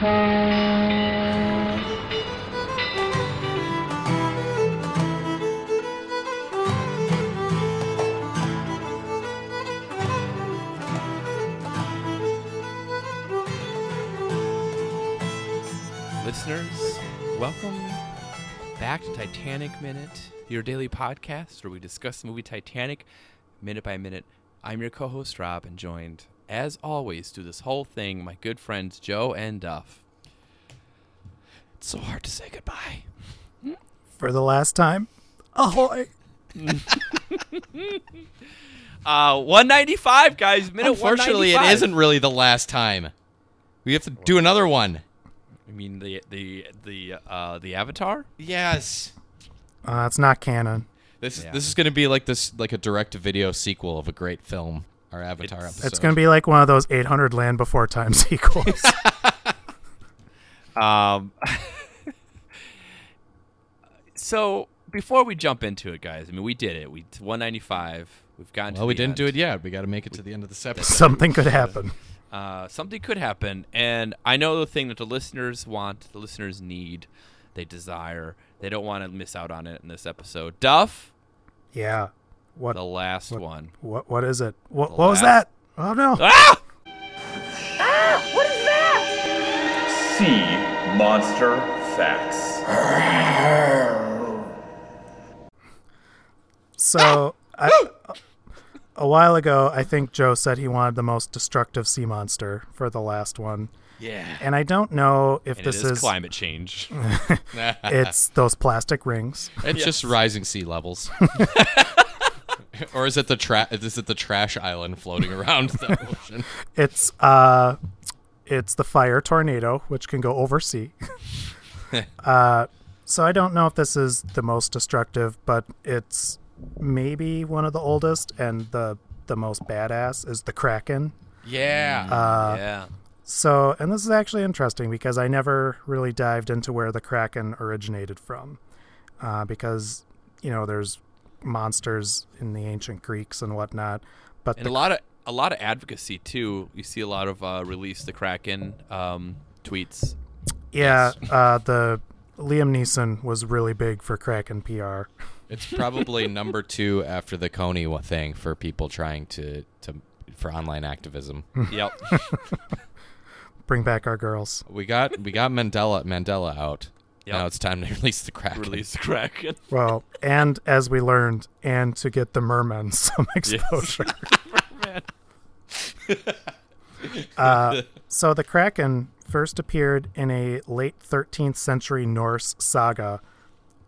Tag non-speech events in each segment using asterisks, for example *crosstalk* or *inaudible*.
Listeners, welcome back to Titanic Minute, your daily podcast where we discuss the movie Titanic minute by minute. I'm your co host, Rob, and joined, as always, through this whole thing, my good friends Joe and Duff. It's so hard to say goodbye. For the last time. Ahoy! *laughs* Uh, 195, guys. Minute Unfortunately, it 195. isn't really the last time. We have to do another one. I mean, the the the uh, the Avatar. Yes. Uh, it's not canon. This Yeah. this is going to be like this like a direct to video sequel of a great film. Our Avatar It's- episode. It's going to be like one of those 800 Land Before Time *laughs* sequels. Um, *laughs* so before we jump into it, guys, I mean, we did it. We 195. We've gotten. to Well, we the didn't end. do it yet. We got to make it to the end of this episode. Something could happen. Uh, something could happen, and I know the thing that the listeners want, the listeners need, they desire. They don't want to miss out on it in this episode. Duff, Yeah. What? the last what- one. What? What is it? What? The What was that? Oh no! *laughs* Ah! Sea Monster Facts. So, I, a while ago, I think Joe said he wanted the most destructive sea monster for the last one, Yeah. and I don't know if And this it is is. climate change. *laughs* It's those plastic rings. It's just rising sea levels. *laughs* *laughs* or is it the tra- is it the trash island floating around the *laughs* ocean? It's uh, it's the fire tornado, which can go over sea. *laughs* uh, so I don't know if this is the most destructive, but it's maybe one of the oldest and the the most badass is the kraken. Yeah. Uh, yeah. So, and this is actually interesting because I never really dived into where the kraken originated from, uh, because you know there's monsters in the ancient Greeks and whatnot, but And the a lot of a lot of advocacy too. You see a lot of uh, release the Kraken um, tweets. Yeah, uh, the Liam Neeson was really big for Kraken PR. It's probably number two after the Kony thing for people trying to, to for online activism. *laughs* yep. Bring back our girls. We got we got Mandela Mandela out. Yep. Now it's time to *laughs* release the Kraken. Release the Kraken. *laughs* Well, and as we learned, and to get the mermen *laughs* some exposure. Man. Uh, so the Kraken first appeared in a late 13th century Norse saga,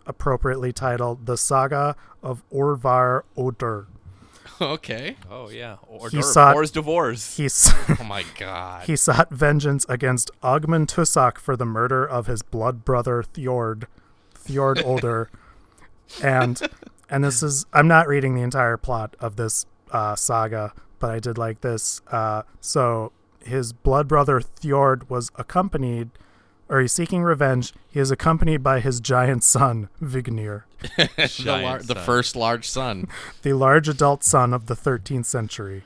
appropriately titled the Saga of Orvar Odur. *laughs* okay. Oh yeah. Or He or, sought- Or's divorce. He s- *laughs* Oh my *laughs* god. he sought vengeance against Ogmund Tusok for the murder of his blood brother Thjord, Thjord Older, and and this is I'm not reading the entire plot of this uh, saga, but I did like this. Uh, so his blood brother Thjord was accompanied, or he's seeking revenge. He is accompanied by his giant son Vignir, *laughs* the, lar- the son. first large son. *laughs* the large adult son of the 13th century.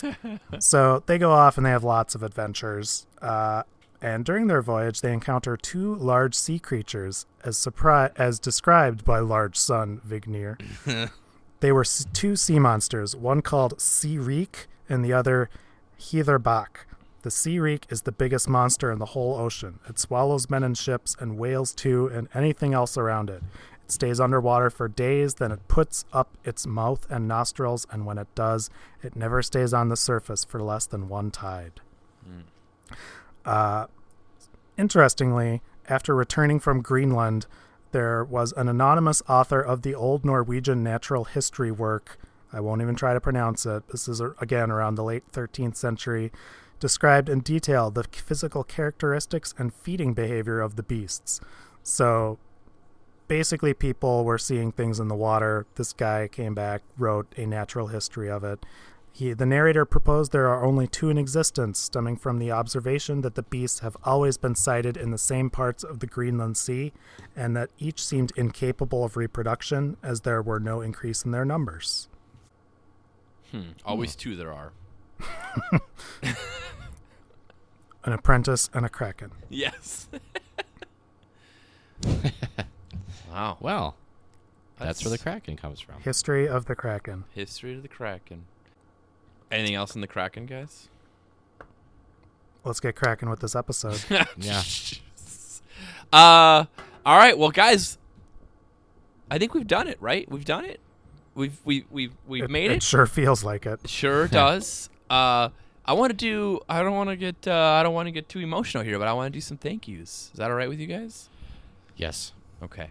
*laughs* so they go off and they have lots of adventures. Uh, and during their voyage, they encounter two large sea creatures, as surpri- as described by large son Vignir. they were s- two sea monsters, one called Sea Reek and the other Heatherback. The Sea Reek is the biggest monster in the whole ocean. It swallows men and ships and whales too, and anything else around it. It stays underwater for days, then it puts up its mouth and nostrils, and when it does, it never stays on the surface for less than one tide. Uh, interestingly, after returning from Greenland, there was an anonymous author of the old Norwegian natural history work. I won't even try to pronounce it. This is, uh, again, around the late 13th century. Described in detail the physical characteristics and feeding behavior of the beasts. So basically, people were seeing things in the water. This guy came back, wrote a natural history of it. He, the narrator proposed there are only two in existence, stemming from the observation that the beasts have always been sighted in the same parts of the Greenland Sea, and that each seemed incapable of reproduction, as there were no increase in their numbers. Hmm. Always two there are. *laughs* an apprentice, and a kraken. Yes. *laughs* wow. Well, that's, where the Kraken comes from. History of the kraken. History of the Kraken. Anything else in the Kraken, guys? Let's get cracking with this episode. *laughs* Yeah. Uh, all right. Well, guys, I think we've done it. Right? We've done it. We've we we've we've made It it. sure feels like it. Sure does. Uh, I want to do. I don't want to get. Uh, I don't want to get too emotional here, but I want to do some thank yous. Is that all right with you guys? Yes. Okay.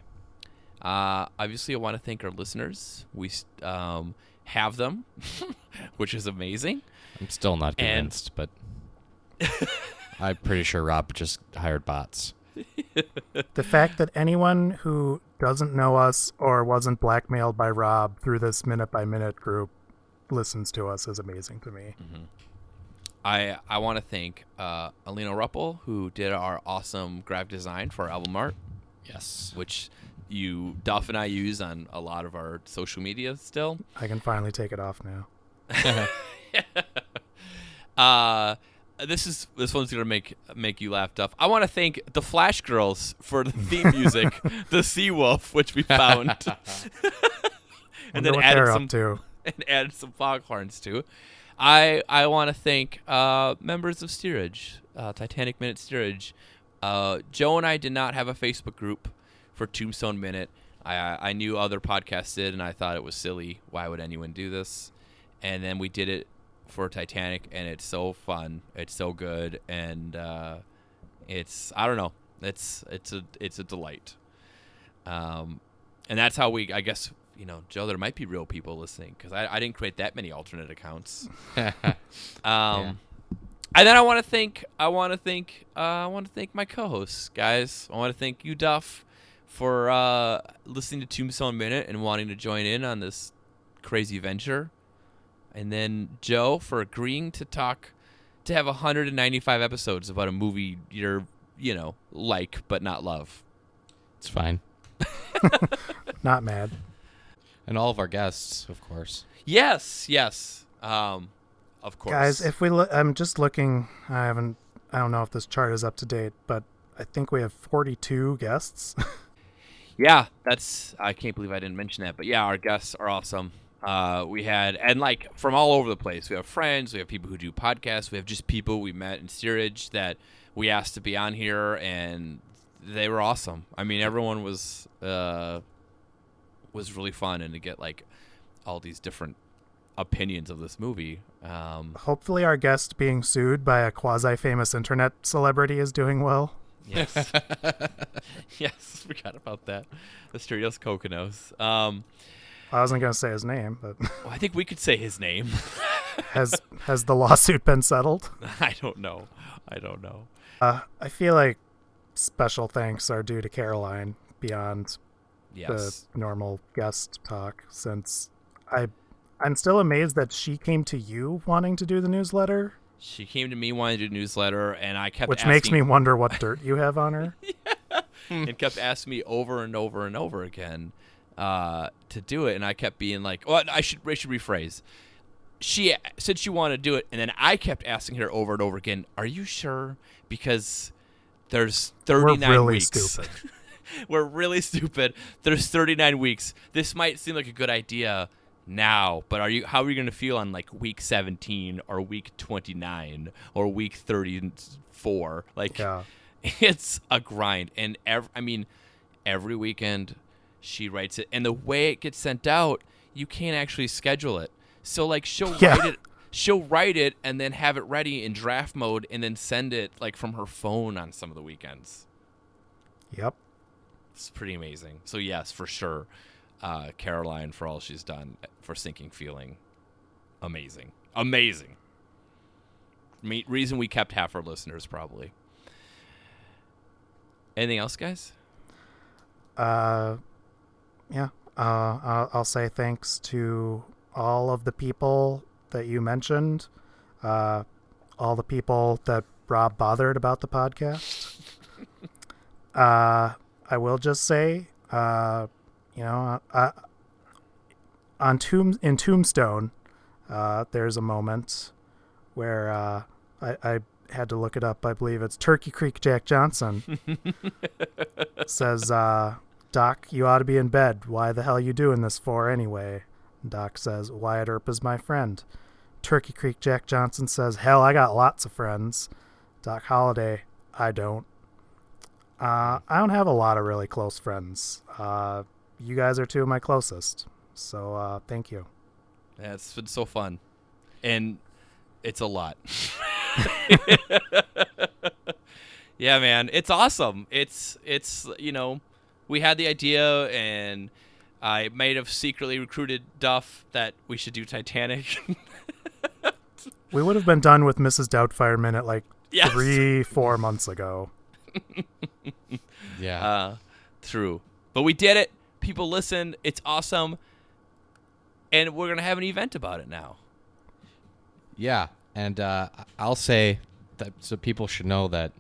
Uh, obviously, I want to thank our listeners. We um, have them, *laughs* which is amazing. I'm still not And- convinced, but *laughs* I'm pretty sure Rob just hired bots. *laughs* The fact that anyone who doesn't know us or wasn't blackmailed by Rob through this minute by minute group listens to us is amazing to me. I I want to thank uh, Alina Ruppel, who did our awesome graphic design for our album art, Yes. which you Duff and I use on a lot of our social media still. I can finally take it off now. *laughs* Uh, this is this one's gonna make make you laugh, Duff. I want to thank the Flash Girls for the theme *laughs* music, the Sea Wolf, which we found, *laughs* and then added they're some up to. And add some foghorns too. I I want to thank uh, members of Steerage, uh, Titanic Minute Steerage. Uh, Joe and I did not have a Facebook group for Tombstone Minute. I I knew other podcasts did, and I thought it was silly. Why would anyone do this? And then we did it for Titanic, and it's so fun. It's so good, and uh, it's I don't know. It's it's a it's a delight. Um, and that's how we I guess you know Joe. There might be real people listening because I, I didn't create that many alternate accounts. *laughs* Um, and then I want to thank I want to thank uh, I want to thank my co-hosts, guys. I want to thank you, Duff, for uh, listening to Tombstone Minute and wanting to join in on this crazy venture. And then Joe for agreeing to talk to have 195 episodes about a movie you're you know like but not love. It's fine. *laughs* *laughs* Not mad. And all of our guests, of course. Yes, yes. Um, of course, Guys, if we look, I'm just looking. I haven't. I don't know if this chart is up to date, but I think we have 42 guests. *laughs* Yeah, that's I can't believe I didn't mention that. But yeah, our guests are awesome. Uh, we had and like from all over the place. We have friends, we have people who do podcasts, we have just people we met in steerage that we asked to be on here, and they were awesome. I mean, everyone was uh, was really fun, and to get like all these different opinions of this movie. Um, Hopefully, our guest being sued by a quasi-famous internet celebrity is doing well. yes, *laughs* *laughs* yes, forgot about that. Asterios Kokonos. Um, I wasn't gonna say his name, but *laughs* well, I think we could say his name. has has the lawsuit been settled? I don't know. I don't know. Uh, I feel like special thanks are due to Caroline beyond Yes. the normal guest talk, since I I'm still amazed that she came to you wanting to do the newsletter, She came to me wanting to do a newsletter, and I kept which asking, makes me wonder what dirt you have on her. *laughs* and kept asking me over and over and over again uh, to do it, and I kept being like, "Well, I should I should rephrase." She said she wanted to do it, and then I kept asking her over and over again, "Are you sure?" Because there's 39 We're really weeks. stupid. *laughs* *laughs* We're really stupid. There's 39 weeks. This might seem like a good idea now, but are you how are you going to feel on like week 17 or week 29 or week 34? Like Yeah. *laughs* it's a grind and ev- I mean every weekend she writes it and the way it gets sent out, you can't actually schedule it. So like she'll Yeah. write it she'll write it and then have it ready in draft mode and then send it like from her phone on some of the weekends. Yep. It's pretty amazing. So yes, for sure, uh, Caroline for all she's done for sinking feeling, amazing, amazing. Me- reason we kept half our listeners probably. Anything else, guys? Uh, yeah. Uh, I'll, I'll say thanks to all of the people that you mentioned, uh, all the people that Rob bothered about the podcast. *laughs* uh, I will just say, uh, you know, uh, on tomb in Tombstone, uh, there's a moment where uh, I, I had to look it up. I believe it's Turkey Creek Jack Johnson. *laughs* says, uh, Doc, you ought to be in bed. Why the hell are you doing this for anyway? Doc says, Wyatt Earp is my friend. Turkey Creek Jack Johnson says, Hell, I got lots of friends. Doc Holliday, I don't. Uh, I don't have a lot of really close friends. Uh, you guys are two of my closest. So uh, thank you. Yeah, it's been so fun, and it's a lot. *laughs* yeah, man, it's awesome. It's it's you know, we had the idea, and I might have secretly recruited Duff that we should do Titanic. *laughs* We would have been done with Mrs. Doubtfire Minute like Yes. three, four months ago. *laughs* Yeah. uh, true, but we did it. People listened. It's awesome, and we're gonna have an event about it now. Yeah, and uh, I'll say that so people should know that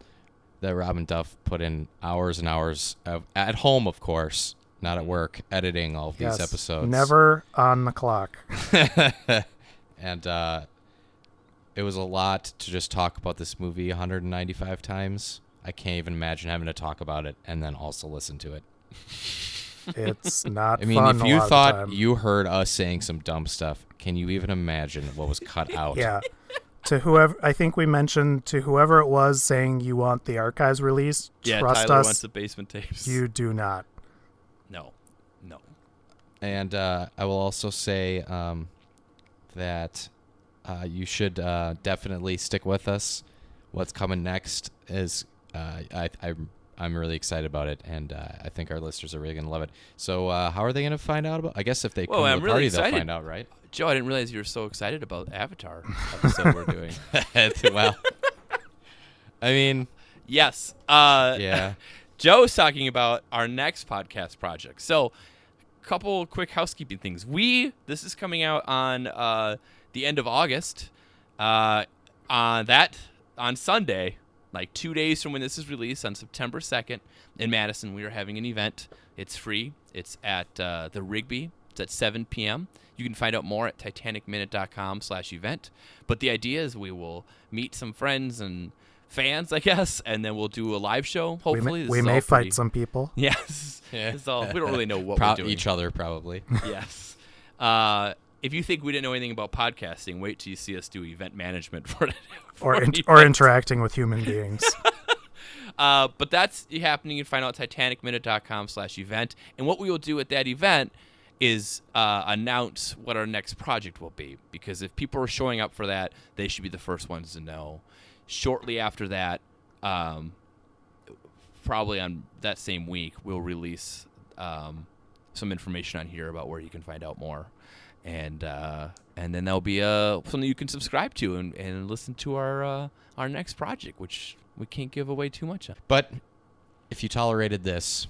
that Rob and Duff put in hours and hours of, at home, of course, not at work, editing all of these episodes. Never on the clock. *laughs* and uh, it was a lot to just talk about this movie 195 times. I can't even imagine having to talk about it and then also listen to it. It's not I mean, fun if you lot of the thought you heard us saying some dumb stuff, can you even imagine what was cut *laughs* out? Yeah. to whoever, I think we mentioned to whoever it was saying you want the archives released, Yeah, trust Tyler us, wants the basement tapes. you do not. no, no. And uh, I will also say um, that uh, you should uh, definitely stick with us. What's coming next is uh, I, I I'm really excited about it, and uh, I think our listeners are really gonna love it. So uh, how are they gonna find out about? I guess if they Well, come to I'm the really party, excited. they'll find out, right? Joe, I didn't realize you were so excited about Avatar episode we're doing. *laughs* well, *laughs* I mean, Yes. Uh, yeah. *laughs* Joe's talking about our next podcast project. So, a couple quick housekeeping things. We this is coming out on uh, the end of August. Uh, on that on Sunday, like two days from when this is released, on September second in Madison, we are having an event. It's free. It's at uh, the Rigby. It's at 7 p.m. You can find out more at titanicminute.com slash event. But the idea is we will meet some friends and fans, I guess, and then we'll do a live show. We Hopefully, may, we may fight pretty- some people. *laughs* Yes. Yeah. All, we don't really know what *laughs* Pro- we're doing. each other probably. yes. Uh, if you think we didn't know anything about podcasting, wait till you see us do event management *laughs* for it. Or, *laughs* in, or interacting with human beings. *laughs* Uh, but that's happening. You can find out titanicminute.com slash event. And what we will do at that event is uh, announce what our next project will be. Because if people are showing up for that, they should be the first ones to know. Shortly after that, um, probably on that same week, we'll release um, some information on here about where you can find out more. And uh, and then there'll be uh, something you can subscribe to and, and listen to our uh, our next project, which we can't give away too much of. But if you tolerated this,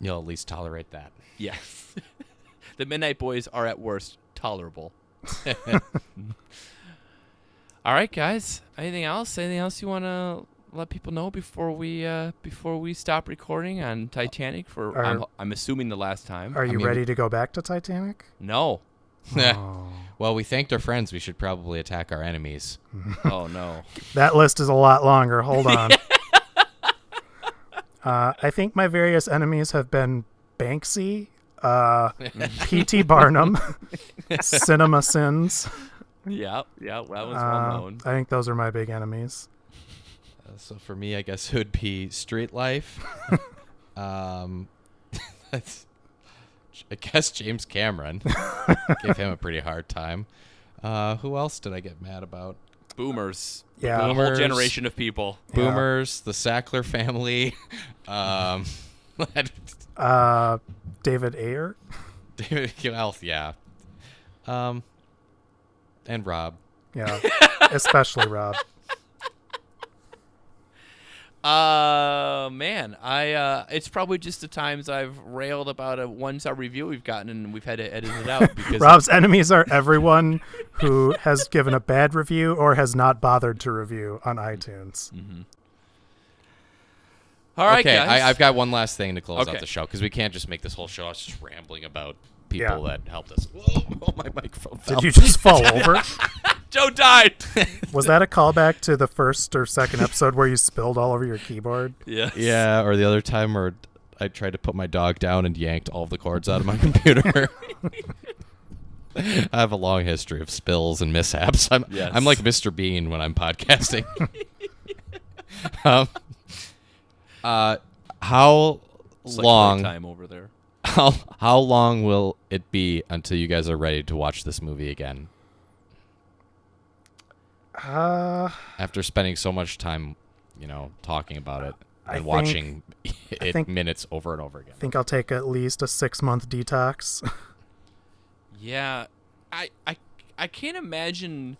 you'll at least tolerate that. Yes. *laughs* the Midnight Boys are at worst tolerable. *laughs* All right, guys. Anything else? Anything else you want to let people know before we uh, before we stop recording on Titanic for Are- I'm, I'm assuming the last time. Are you mean- ready to go back to Titanic? no. *laughs* Oh. well, we thanked our friends. We should probably attack our enemies. *laughs* Oh no. That list is a lot longer. Hold *laughs* on. uh, I think my various enemies have been Banksy, uh, P.T. Barnum, CinemaSins. yeah, yeah, that was well Uh, known. I think those are my big enemies. Uh, so for me, I guess it would be Street Life. um, that's, I guess James Cameron *laughs* gave him a pretty hard time. Uh, who else did I get mad about? Boomers. Yeah. A whole generation of people. Yeah. Boomers, the Sackler family, *laughs* um, *laughs* Uh, David Ayer. David well, yeah, um, and Rob. Yeah, especially Rob. Uh man, I uh it's probably just the times I've railed about a one star review we've gotten and we've had to edit it out *laughs* because Rob's enemies are everyone who has given a bad review or has not bothered to review on iTunes. All right, okay, guys. I, I've got one last thing to close Okay. out the show because we can't just make this whole show us just rambling about people Yeah. that helped us. Whoa, *laughs* oh, my microphone fell. Did you just fall *laughs* over? Joe died. *laughs* Was that a callback to the first or second episode where you spilled all over your keyboard? yes. Yeah, or the other time where I tried to put my dog down and yanked all the cords out of my *laughs* computer. *laughs* I have a long history of spills and mishaps. I'm Yes. I'm like Mr. Bean when I'm podcasting. um, uh, how It's like long? time over there. How how long will it be until you guys are ready to watch this movie again? Uh, After spending so much time, you know, talking about it and think- watching *laughs* it think- minutes over and over again. I think I'll take at least a six month detox. *laughs* Yeah, I I I can't imagine.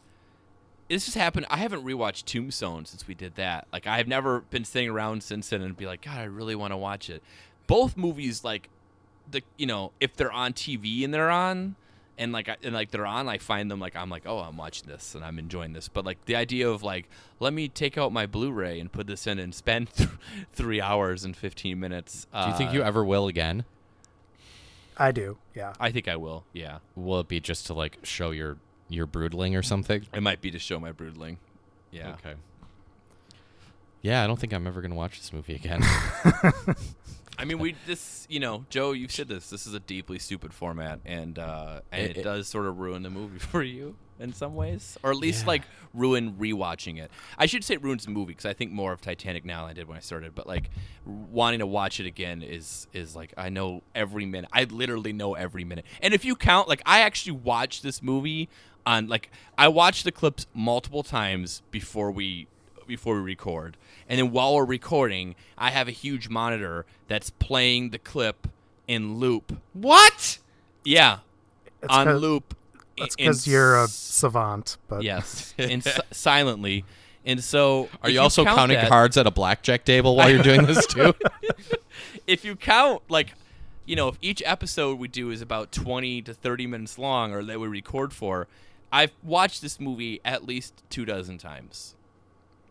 This has happened. I haven't rewatched Tombstone since we did that. Like I have never been sitting around since then and be like, God, I really want to watch it. Both movies, like the you know, if they're on TV and they're on, and like and like they're on, I find them like I'm like, oh, I'm watching this and I'm enjoying this. But like the idea of like, let me take out my Blu-ray and put this in and spend *laughs* th- three hours and fifteen minutes. Do you think you uh, ever will again? I do, yeah. I think I will. Yeah, Will it be just to like show your your broodling or something? it might be to show my broodling. Yeah. Okay. Yeah, I don't think I'm ever gonna watch this movie again. *laughs* *laughs* I mean, we this you know, Joe, you've said this. This is a deeply stupid format, and uh, and It- it, it- does sort of ruin the movie *laughs* for you in some ways, or at least Yeah. like ruin rewatching it. I should say it ruins the movie because I think more of Titanic now than I did when I started. But like wanting to watch it again is is like I know every minute. I literally know every minute. And if you count, like I actually watched this movie on like I watched the clips multiple times before we before we record. And then while we're recording, I have a huge monitor that's playing the clip in loop. what? Yeah, It's on 'cause- loop. That's because you're a savant, but yes, *laughs* and si- silently. And so, Are if you also count counting that- cards at a blackjack table while you're doing this too? *laughs* *laughs* If you count, like, you know, if each episode we do is about twenty to thirty minutes long, or that we record for, I've watched this movie at least two dozen times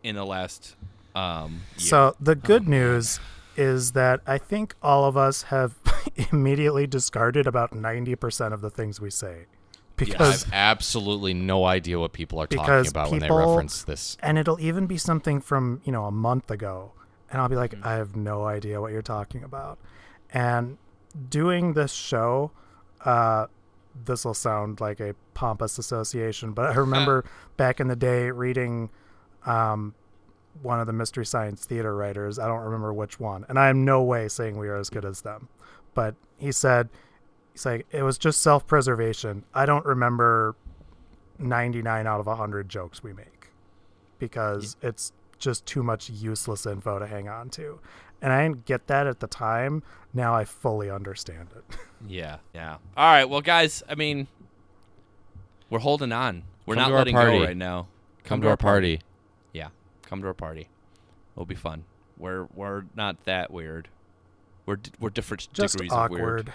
in the last um, year. So the good Oh, news is that I think all of us have *laughs* immediately discarded about 90% of the things we say. I Because have absolutely no idea what people are talking about when they reference this. and it'll even be something from, you know, a month ago. And I'll be like, I have no idea what you're talking about. And doing this show, uh, this will sound like a pompous association, but I *laughs* remember back in the day reading um, one of the Mystery Science Theater writers. I don't remember which one. And I am no way saying we are as good as them. But he said, he's like, it was just self preservation. I don't remember 99 out of 100 jokes we make because it's just too much useless info to hang on to. And I didn't get that at the time. Now I fully understand it. *laughs* Yeah, yeah. All right, well, guys, I mean, we're holding on. We're Come not letting party. go right now. Come to our party. Yeah, come to our party. It'll be fun. We're we're not that weird. We're d- we're different Just degrees of weird. awkward.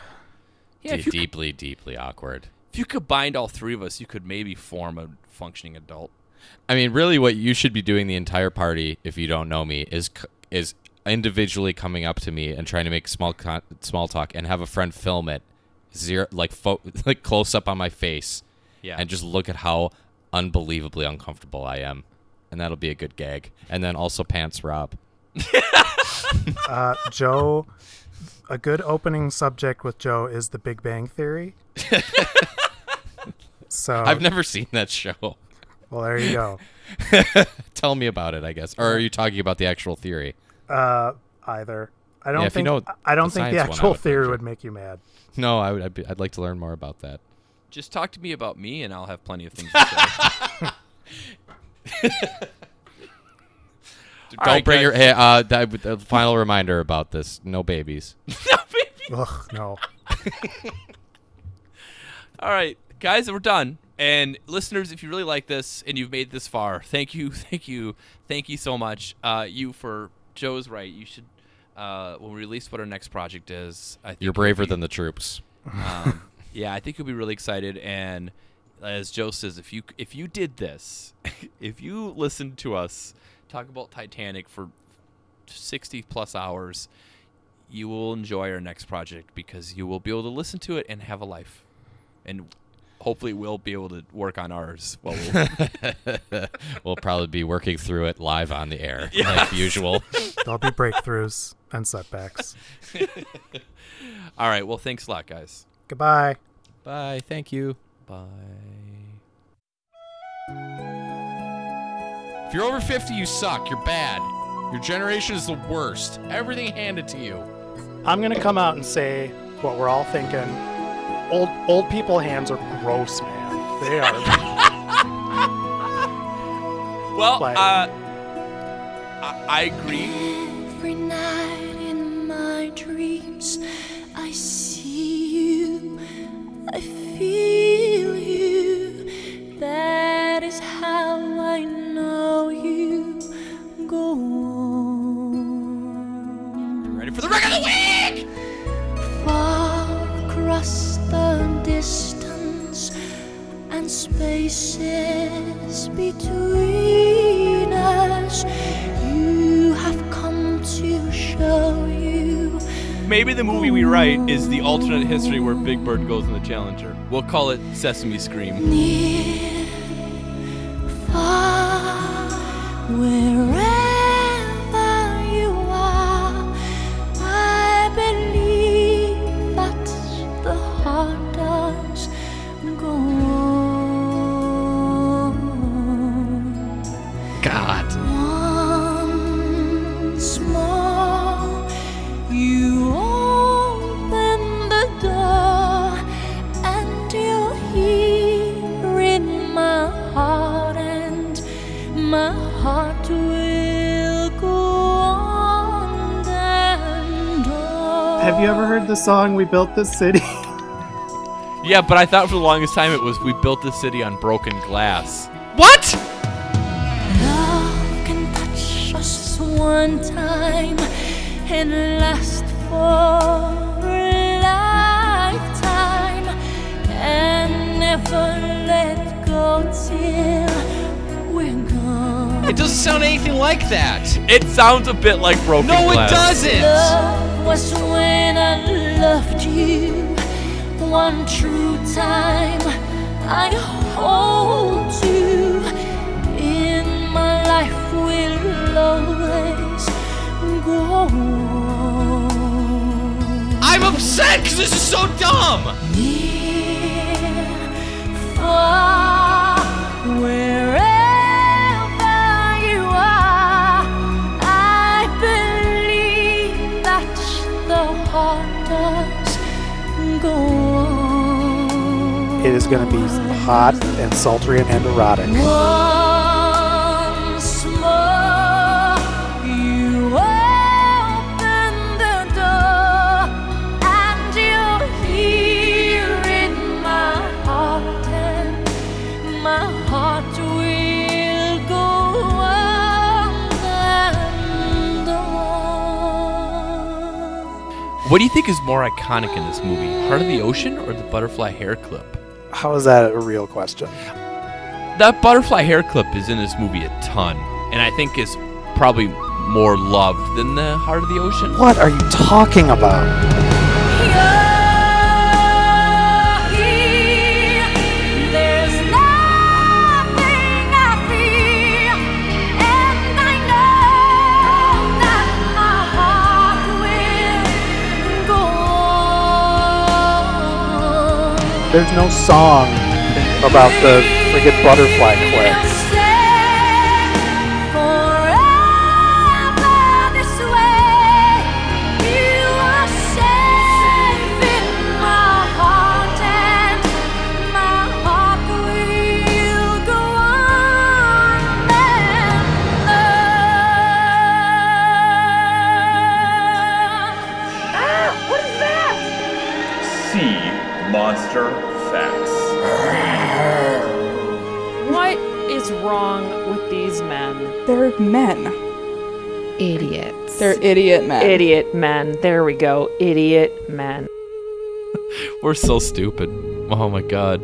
Yeah, De- if you, deeply, deeply awkward. if you combined all three of us, you could maybe form a functioning adult. I mean, really, what you should be doing the entire party, if you don't know me, is is individually coming up to me and trying to make small con- small talk and have a friend film it, zero like fo- *laughs* like close up on my face, Yeah. and just look at how unbelievably uncomfortable I am, and that'll be a good gag. And then also pants Rob. *laughs* Uh, Joe, a good opening subject with Joe is the Big Bang Theory. *laughs* so, I've never seen that show. well, there you go. *laughs* Tell me about it, I guess. Or are you talking about the actual theory? Uh, either. I don't Yeah, if you think know I don't the think the science one, I actual would theory would make you mad. No, I would. I'd, be, I'd like to learn more about that. Just talk to me about me, and I'll have plenty of things to say. Don't right, bring guys. your. Hey, uh, that, the final reminder about this: no babies. *laughs* No Ugh, no. *laughs* All right, guys, we're done. And listeners, if you really like this and you've made this far, thank you, *laughs* thank you, thank you so much. Uh, you for Joe's right. You should uh, when we release what our next project is. I think You're braver be- than the troops. um, yeah, I think you'll be really excited. And as Joe says, if you if you did this, *laughs* if you listened to us talk about Titanic for sixty plus hours, you will enjoy our next project because you will be able to listen to it and have a life. And hopefully we'll be able to work on ours. While we'll, *laughs* we'll probably be working through it live on the air, *laughs* like usual. There'll be breakthroughs and setbacks. all right. Well, thanks a lot, guys. Goodbye. Bye. Thank you. Bye. If you're over 50, you suck. You're bad. Your generation is the worst. Everything handed to you. I'm gonna come out and say what we're all thinking. Old old people hands are gross, man. They are. *laughs* *laughs* Well, Like- uh, I, I agree. Spaces between us, you have come to show you. Maybe the movie we write is the alternate history where Big Bird goes in the Challenger. We'll call it Sesame Scream. near, far, wherever Have you ever heard the song "We Built This City"? *laughs* Yeah, but I thought for the longest time it was we built the city on broken glass. What? Love can touch us one time and last for a lifetime and never let go till we're gone. It doesn't sound anything like that. It sounds a bit like broken glass. No, it doesn't. Love was when I loved you one true time. I hold you in my life will always go. I'm upset because this is so dumb. Near, far, It is gonna be hot and sultry and erotic. Once more, you open the door, and you're here in my heart, and my heart will go on and on. What do you think is more iconic in this movie? Heart of the Ocean or the butterfly hair clip? How is that a real question? That butterfly hair clip is in this movie a ton, and I think is probably more loved than the Heart of the Ocean. What are you talking about? There's no song about the friggin' butterfly clip. Idiot men. Idiot men. There we go. Idiot men. *laughs* We're so stupid. Oh my god.